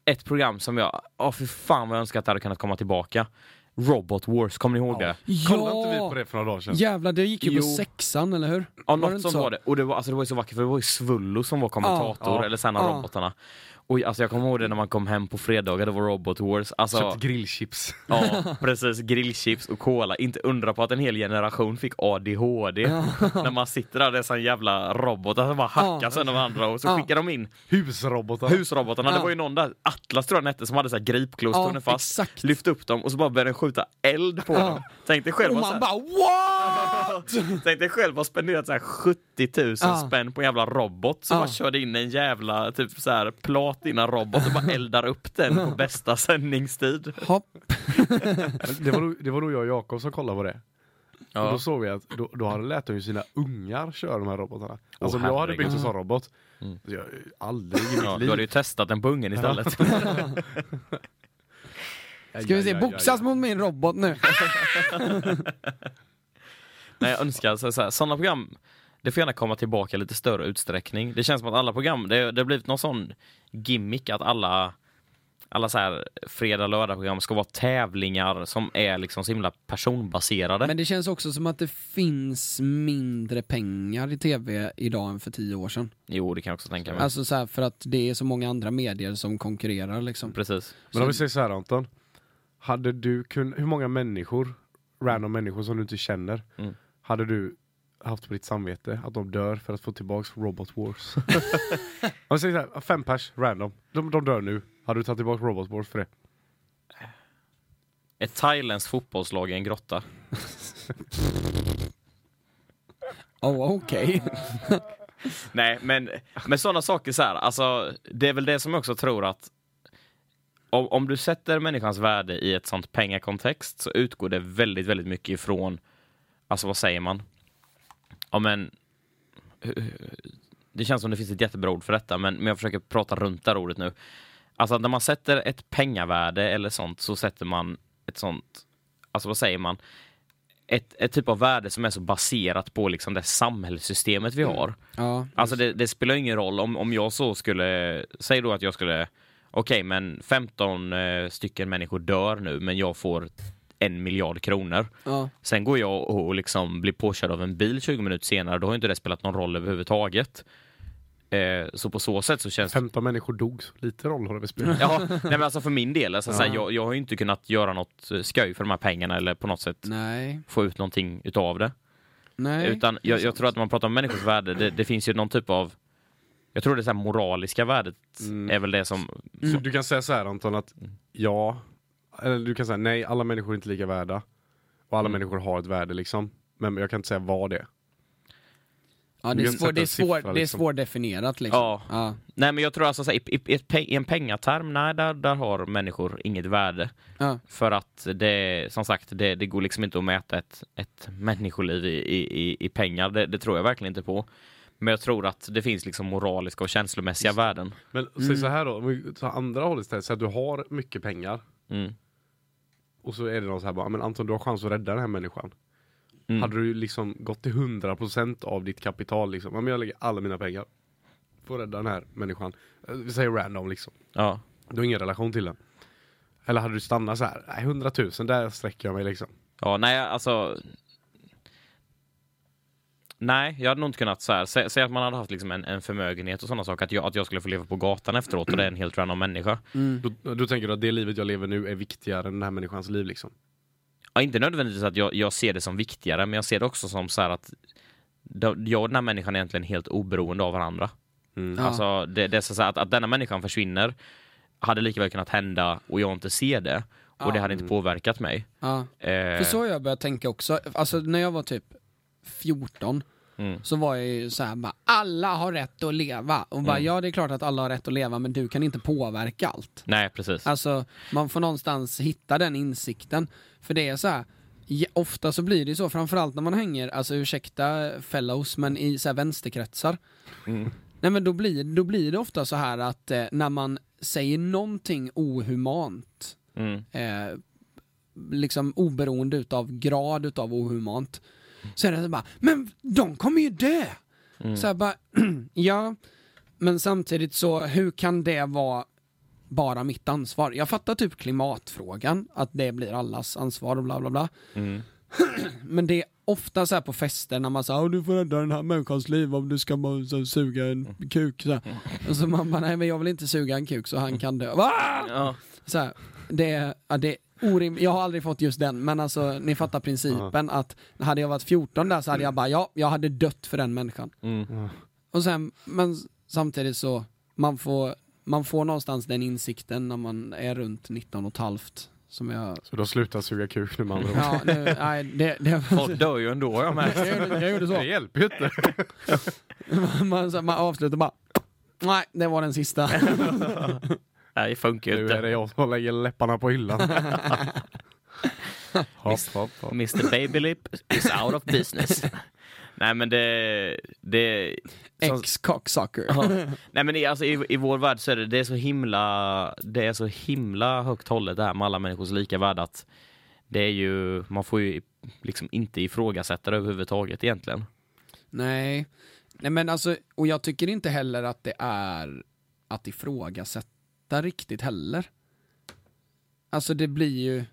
ett program som jag, åh för fan vad jag önskar att det hade kunnat komma tillbaka. Robot Wars, kommer ni ihåg det? Kollade inte vi på det för några dagar sedan? Jävlar, det gick ju på Jo. sexan, eller hur? Ja, Var det något som så? var det. Och det var, alltså, det var ju så vackert för det var ju Svullo som var kommentator, Ja. eller sen av Ja. robotarna. Och alltså, jag kommer ihåg det när man kom hem på fredagar, det var Robot Wars. Alltså, Köpt grillchips. [LAUGHS] ja, precis. Grillchips och cola. Inte undra på att en hel generation fick ADHD. när man sitter där, det är sån jävla robotar som bara hackas en av andra och så skickar de in Husrobotar. husrobotarna. Det var ju någon där, Atlas tror jag hette, som hade så här gripklo Ja, fast. exakt. Lyfte upp dem och så bara började den skjuta eld på dem. Tänk dig själv Och man bara what? [LAUGHS] Tänk dig själv att spenderat så här 70 000 Ja. spänn på en jävla robot som bara körde in en jävla typ så här platina-robot och bara eldar upp den på bästa sändningstid. Hopp. Det var, nog, det var nog jag och Jakob som kollade på det. Och Ja. då såg vi att då, då hade lät de ju sina ungar köra de här robotarna. Alltså om jag hade byggt en sån robot, Mm. så jag, aldrig i mitt Ja, liv. du hade ju testat den på ungen istället. [LAUGHS] Ska vi se, boxas mot min robot nu. [LAUGHS] Nej, jag önskar så, så här, sådana program, det får gärna komma tillbaka i lite större utsträckning. Det känns som att alla program, det, det har blivit någon sån gimmick att alla alla så här fredag lördag program ska vara tävlingar som är liksom så himla personbaserade. Men det känns också som att det finns mindre pengar i tv idag än för tio år sedan. Jo, det kan jag också tänka mig. Alltså så här, för att det är så många andra medier som konkurrerar liksom. Precis. Men om vi säger så här Anton. Hade du kun, hur många människor, random människor som du inte känner, Mm. hade du haft på ditt samvete att de dör för att få tillbaks Robot Wars? [LAUGHS] om säger så här, fem pers, random. De, de dör nu. Hade du tagit tillbaka Robot Wars för det? Ett thailändskt fotbollslag i en grotta. [LAUGHS] Oh, okej. [LAUGHS] Nej, men med sådana saker så här, alltså det är väl det som jag också tror att om, om du sätter människans värde i ett sånt pengakontext så utgår det väldigt, väldigt mycket ifrån, alltså vad säger man? Ja men, det känns som det finns ett jättebra ord för detta, men, men jag försöker prata runt det här ordet nu. Alltså när man sätter ett pengavärde eller sånt så sätter man ett sånt, alltså vad säger man? Ett, ett typ av värde som är så baserat på liksom det samhällssystemet vi har. Ja, Alltså det, det spelar ingen roll om, om jag så skulle, säg då att jag skulle, okej men 15 eh, stycken människor dör nu men jag får en miljard kronor. ja. Sen går jag och, liksom blir påkörd av en bil 20 minuter senare, då har inte det spelat någon roll överhuvudtaget. Eh, så på så sätt så känns 15 människor dog, så lite roll har det väl spelat. Ja, nej men alltså för min del, alltså, såhär, jag, jag har ju inte kunnat göra något eh, skoj för de här pengarna eller på något sätt Nej, få ut någonting utav det. nej. Utan jag, jag tror att när man pratar om människors värde, det, det finns ju någon typ av jag tror det så här moraliska värdet Mm. är väl det som... Så Du kan säga så här Anton att ja, eller du kan säga nej, alla människor är inte lika värda. Och alla Mm. människor har ett värde liksom. Men jag kan inte säga vad det är. Ja, det är, svår, det är, svår, siffra, det är liksom. svårdefinierat liksom. Ja. Ja. Nej men jag tror alltså så här, i, i, i, en pengaterm, nej där, där har människor inget värde. Ja. För att det, som sagt, det, det går liksom inte att mäta ett, ett människoliv i, i, i- i pengar. Det, det tror jag verkligen inte på. Men jag tror att det finns liksom moraliska och känslomässiga värden. Men säg så här då, om vi tar andra hållet istället. Så att du har mycket pengar. Mm. Och så är det någon så här bara, men Anton du har chans att rädda den här människan. Mm. Hade du liksom gått till 100% av ditt kapital liksom. Men jag lägger alla mina pengar. För att rädda den här människan. Eh, Vi säger random liksom. Ja. Du har ingen relation till den. Eller hade du stannat så här, nej 100 000 där sträcker jag mig liksom. Ja, nej alltså... Nej, jag hade nog inte kunnat så här. Sä, säg att man hade haft liksom en, en förmögenhet och sådana saker, att jag, att jag skulle få leva på gatan efteråt och det är en helt random människa. Då, då tänker du att det livet jag lever nu är viktigare än den här människans liv liksom. Ja, inte nödvändigtvis att jag, jag ser det som viktigare, men jag ser det också som så här att jag och den här människan är egentligen helt oberoende av varandra. Mm. Ja. Alltså, det, det är så att, att denna människan försvinner hade lika väl kunnat hända och jag inte ser det. Och Ja. det hade inte påverkat mig. Ja. Eh, För så har jag börjat tänka också, alltså när jag var typ 14 Mm. så var jag ju såhär bara, alla har rätt att leva. Och bara, Mm. ja det är klart att alla har rätt att leva men du kan inte påverka allt. Nej, precis. Alltså, man får någonstans hitta den insikten. För det är så här. ofta så blir det så, framförallt när man hänger, alltså ursäkta fellows, men i så här vänsterkretsar. Mm. Nej men då blir, då blir det ofta så här att eh, när man säger någonting ohumant, Mm. eh, liksom oberoende utav grad utav ohumant, så är det så bara, men de kommer ju dö! Mm. Så jag bara, [CLEARS THROAT] ja, men samtidigt så, hur kan det vara bara mitt ansvar? Jag fattar typ klimatfrågan, att det blir allas ansvar och bla bla bla. Mm. [CLEARS THROAT] Men det är ofta så här på fester när man säger du får rädda den här människans liv om du ska bara så, suga en kuk. Så här. Och så man bara, nej men jag vill inte suga en kuk så han kan dö. Va? Ja. Så här, det, ja, det är orim- jag har aldrig fått just den, men alltså ni fattar principen att hade jag varit 14 där så hade jag bara, ja, jag hade dött för den människan. Mm. Och sen, men samtidigt så, man får, man får någonstans den insikten när man är runt 19 och ett halvt. Som jag, Så du har slutat suga kuk nu ord. ja, nu, nej, det, det, Folk dör ju ändå, jag märkt. jag, gjorde, jag gjorde så. Det hjälper ju inte. [LAUGHS] man, så, man avslutar bara, nej, det var den sista. [LAUGHS] Nej, det funkar ju Nu är inte. det jag som lägger läpparna på hyllan. [LAUGHS] hopp, hopp, hopp. Mr Babylip is out of business. Nej men det... det som- Ex-cocksucker. Ja. Nej men i, alltså, i, i vår värld så är det, det är så himla Det är så himla högt hållet det här med alla människors lika värde att Det är ju, man får ju liksom inte ifrågasätta det överhuvudtaget egentligen. Nej. Nej men alltså, och jag tycker inte heller att det är att ifrågasätta riktigt heller. Alltså det blir ju,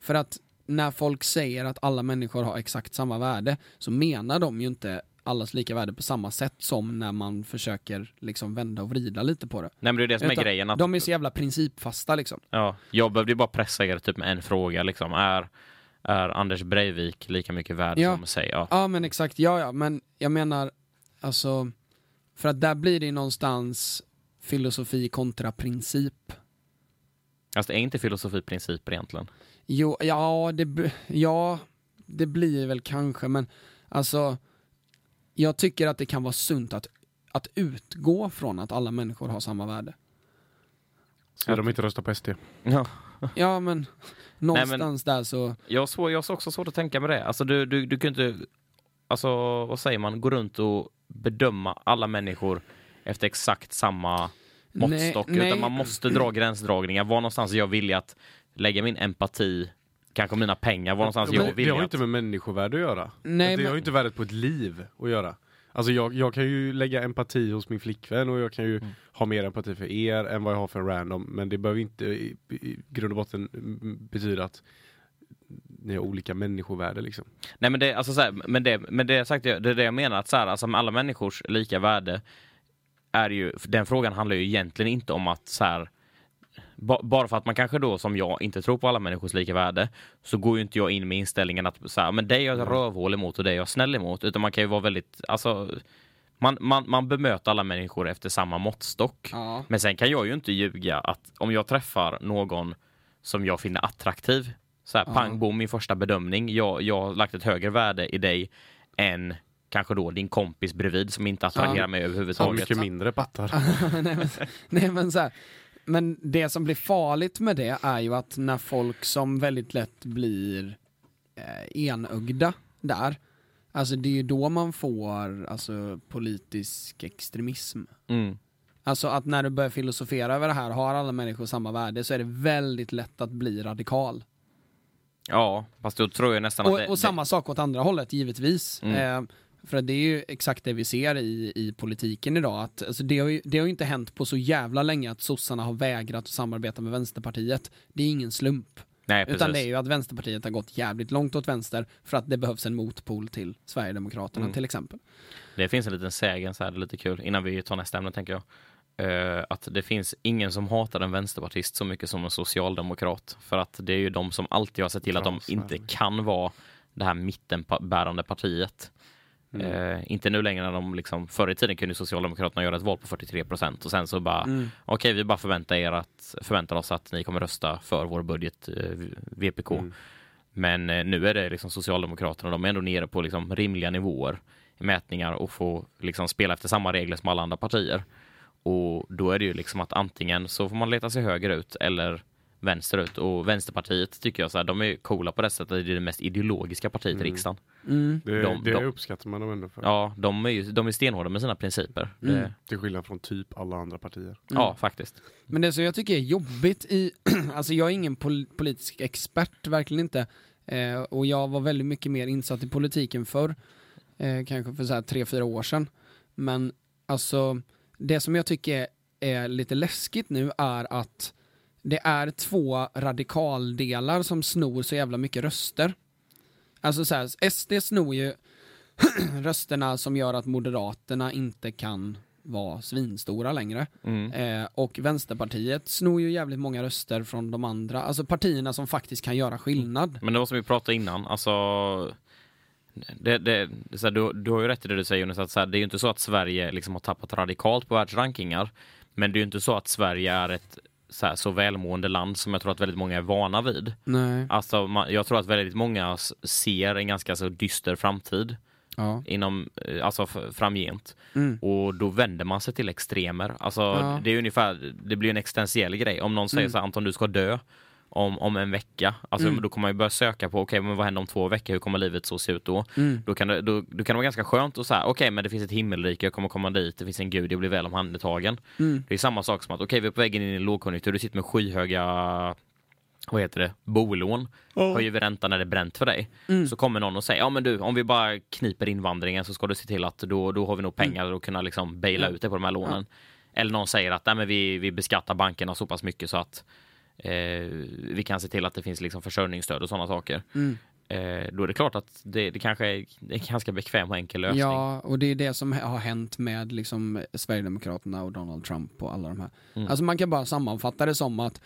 för att när folk säger att alla människor har exakt samma värde så menar de ju inte allas lika värde på samma sätt som när man försöker liksom vända och vrida lite på det. Nej men det är det som är Utan grejen. Att, De är så jävla principfasta liksom. ja, jag behövde ju bara pressa er typ med en fråga liksom. Är, är Anders Breivik lika mycket värd Ja. som sig? Ja. Ja men exakt, ja ja, men jag menar, alltså, för att där blir det ju någonstans filosofi kontra princip. Alltså det är inte filosofiprinciper egentligen. Jo, ja det, ja, det blir väl kanske, men alltså, jag tycker att det kan vara sunt att, att utgå från att alla människor har samma värde. Ska de inte rösta på SD? Ja. Ja men, någonstans där så, Jag har, svår, jag har också svårt att tänka med det. Alltså du, du, du kan inte... alltså vad säger man, gå runt och bedöma alla människor efter exakt samma måttstock. nej. Utan man måste dra gränsdragningar. Var någonstans jag villig att lägga min empati, kanske mina pengar, var någonstans är jag Men det har ju inte med människovärde att göra. Nej, det men- har ju inte värdet på ett liv att göra. Alltså jag, jag kan ju lägga empati hos min flickvän och jag kan ju ha mer empati för er än vad jag har för en random. Men det behöver inte i, i grund och botten mm, betyda att ni har olika människovärde liksom. Nej men det, alltså, så här, men det, men det, sagt, det är det jag menar, att så här, alltså, med alla människors lika värde är ju, den frågan handlar ju egentligen inte om att så här, ba, bara för att man kanske då som jag inte tror på alla människors lika värde så går ju inte jag in med inställningen att så här, men det är jag rövhål emot och det är jag snäll emot utan man kan ju vara väldigt, alltså man, man, man bemöter alla människor efter samma måttstock. Ja. Men sen kan jag ju inte ljuga att om jag träffar någon som jag finner attraktiv, så här, Ja. pang bom, min första bedömning, jag, jag har lagt ett högre värde i dig än kanske då din kompis bredvid som inte attraherar Ja. mig överhuvudtaget. mycket mindre pattar. [LAUGHS] nej, men, nej men så här. Men det som blir farligt med det är ju att när folk som väldigt lätt blir eh, enögda där, alltså det är ju då man får alltså politisk extremism. Mm. Alltså att när du börjar filosofera över det här, har alla människor samma värde, så är det väldigt lätt att bli radikal. Ja, fast då tror jag nästan att Och, det, och samma sak åt andra hållet, givetvis. Mm. Eh, för det är ju exakt det vi ser i, i politiken idag. Att, alltså det, har ju, det har ju inte hänt på så jävla länge att sossarna har vägrat att samarbeta med Vänsterpartiet. Det är ingen slump. Nej, precis. Utan det är ju att Vänsterpartiet har gått jävligt långt åt vänster för att det behövs en motpol till Sverigedemokraterna Mm. till exempel. Det finns en liten sägen, så här, det är lite kul, innan vi tar nästa ämne tänker jag. Eh, att det finns ingen som hatar en vänsterpartist så mycket som en socialdemokrat. För att det är ju de som alltid har sett till att de inte kan vara det här mittenbärande partiet. Eh, inte nu längre när de liksom, förr i tiden kunde Socialdemokraterna göra ett val på 43 procent och sen så bara, Mm. okej vi bara förväntar, er att, förväntar oss att ni kommer rösta för vår budget, eh, VPK. Mm. Men eh, nu är det liksom Socialdemokraterna, de är ändå nere på liksom rimliga nivåer i mätningar och får liksom spela efter samma regler som alla andra partier. Och då är det ju liksom att antingen så får man leta sig högerut eller vänsterut. Och Vänsterpartiet tycker jag så här, de är coola på det sättet, det är det mest ideologiska partiet i Mm. riksdagen. Mm. Det, De- det de- uppskattar man dem ändå för. Ja, de är ju de är stenhårda med sina principer. Mm. Det, Till skillnad från typ alla andra partier. Ja, faktiskt. Men det som jag tycker är jobbigt i, [CLEARS THROAT] alltså jag är ingen pol politisk expert, verkligen inte. Eh, och jag var väldigt mycket mer insatt i politiken förr, eh, kanske för så här tre, fyra år sedan. Men alltså, det som jag tycker är, är lite läskigt nu är att det är två radikaldelar som snor så jävla mycket röster. Alltså så här, SD snor ju [CLEARS THROAT] rösterna som gör att Moderaterna inte kan vara svinstora längre. Mm. Eh, och Vänsterpartiet snor ju jävligt många röster från de andra, alltså partierna som faktiskt kan göra skillnad. Men det var som vi pratade innan, alltså det, det, här, du, du har ju rätt i det du säger Jonas, att så här, det är ju inte så att Sverige liksom har tappat radikalt på världsrankingar. Men det är ju inte så att Sverige är ett så, här, så välmående land som jag tror att väldigt många är vana vid. Nej. Alltså, man, jag tror att väldigt många ser en ganska så dyster framtid Ja. inom, eh, alltså framgent. Mm. Och då vänder man sig till extremer. Alltså, Ja. det är ungefär, det blir en existentiell grej. Om någon säger Mm. så här, Anton du ska dö om, om en vecka. Alltså, Mm. Då kommer man ju börja söka på, okej men vad händer om två veckor? Hur kommer livet så se ut då? Mm. Då kan det, då, då kan det vara ganska skönt att säga, okej men det finns ett himmelrike, jag kommer komma dit, det finns en gud, jag blir väl omhändertagen. Mm. Det är samma sak som att, okej vi är på väg in i en lågkonjunktur, du sitter med skyhöga vad heter det, bolån, höjer vi räntan när det är bränt för dig. Mm. Så kommer någon och säger, ja men du, om vi bara kniper invandringen så ska du se till att då, då har vi nog pengar att kunna liksom baila Mm. Ut det på de här lånen. Eller någon säger att nej, men vi, vi beskattar bankerna så pass mycket så att eh, vi kan se till att det finns liksom försörjningsstöd och sådana saker. Mm. Eh, då är det klart att det, det kanske är en ganska bekväm och enkel lösning. Ja, och det är det som har hänt med liksom Sverigedemokraterna och Donald Trump och alla de här. Mm. Alltså man kan bara sammanfatta det som att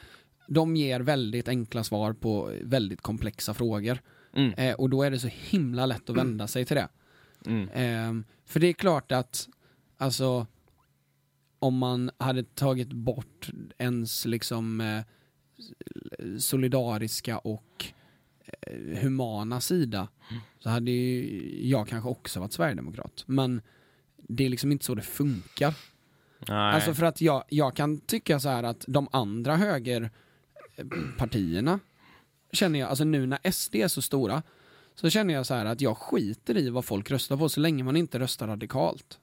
de ger väldigt enkla svar på väldigt komplexa frågor. Mm, Eh, och då är det så himla lätt att vända sig till det. mm, Ehm, för det är klart att, alltså, om man hade tagit bort ens liksom eh, solidariska och eh, humana sida så hade ju jag kanske också varit sverigedemokrat. Men det är liksom inte så det funkar. nej. Alltså för att jag, jag kan tycka så här att de andra högerpartierna känner jag, alltså nu när SD är så stora så känner jag så här att jag skiter i vad folk röstar på så länge man inte röstar radikalt.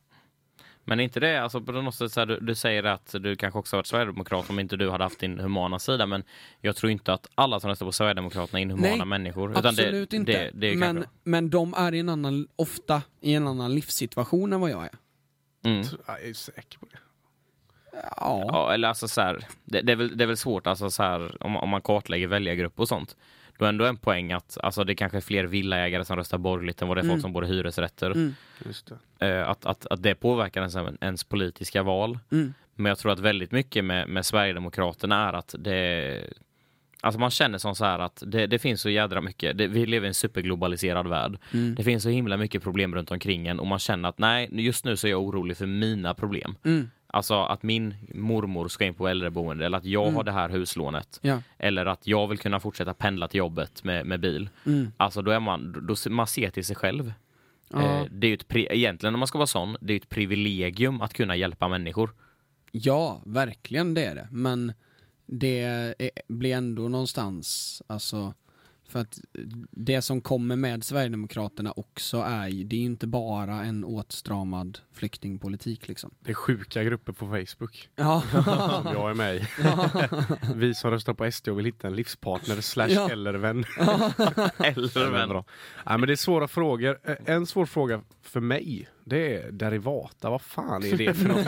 Men är inte det, alltså på något sätt så här, du, du säger att du kanske också varit sverigedemokrat om inte du hade haft din humana sida, men jag tror inte att alla som röstar på Sverigedemokraterna är inhumana Nej, människor. Absolut det, inte. Det, det är men, kanske- men de är i en annan, ofta i en annan livssituation än vad jag är. mm. Jag är säker på det. Ja. Ja, eller alltså så här, det, det, är väl, det är väl svårt alltså så här, om, om man kartlägger väljargrupp och sånt. Då ändå en poäng att alltså, det kanske är fler villaägare som röstar borgerligt än vad det är folk Mm. som bor i hyresrätter. Mm. Just det. Eh, att, att, att det påverkar ens, ens politiska val. Mm. Men jag tror att väldigt mycket med, med Sverigedemokraterna är att det Alltså man känner som så här att det, det finns så jädra mycket, det, vi lever i en superglobaliserad värld. Mm. Det finns så himla mycket problem runt omkring en och man känner att nej, just nu så är jag orolig för mina problem. Mm. Alltså att min mormor ska in på äldreboende eller att jag Mm. har det här huslånet. Ja. Eller att jag vill kunna fortsätta pendla till jobbet med, med bil. Mm. Alltså då är man, då, man ser till sig själv. Eh, det är ju ett, egentligen om man ska vara sån, det är ju ett privilegium att kunna hjälpa människor. Ja, verkligen det är det. Men det är, blir ändå någonstans, alltså, för att det som kommer med Sverigedemokraterna också är ju, det är inte bara en åtstramad flyktingpolitik liksom. Det är sjuka grupper på Facebook. Ja. [LAUGHS] Jag är med i. ja. [LAUGHS] Vi som röstar på SD och vill hitta en livspartner slash Ja. eller vän. [LAUGHS] Eller vän. bra. Nej, men det är svåra frågor. Eh, En svår fråga för mig, det är derivata. Vad fan är det för något?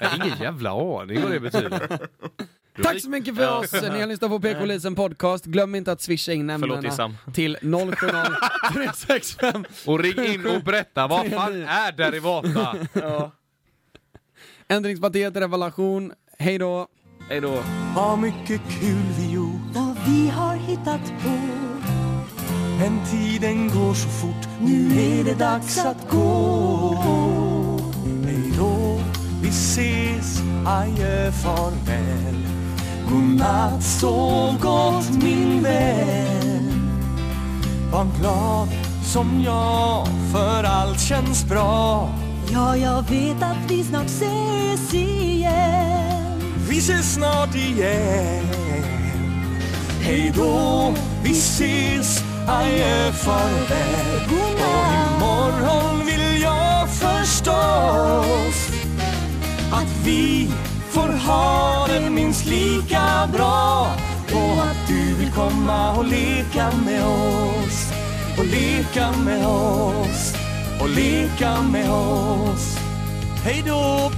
Jag har ingen jävla aning vad det betyder. Tack så mycket för oss! Ni har lyssnat på PK-polisen podcast. Glöm inte att swisha in ämnena till 070 365 Och ring in och berätta, vad fan är derivata? Ändringspartiet Revelation. Hej då! Hej då. Vad mycket kul vi gjort vad vi har hittat på. Men tiden går så fort Nu är det dags att gå Hej då, vi ses Adjö, farväl Godnatt, sov gott min vän. Var glad som jag För allt känns bra. Ja, jag vet att vi snart ses igen. Vi ses snart igen. Hej då, vi ses. Adjö, farväl. Och imorgon vill jag förstås Att vi får ha det minst lika bra. Och att du vill komma och leka med oss. Och leka med oss. Och leka med oss. Hej då!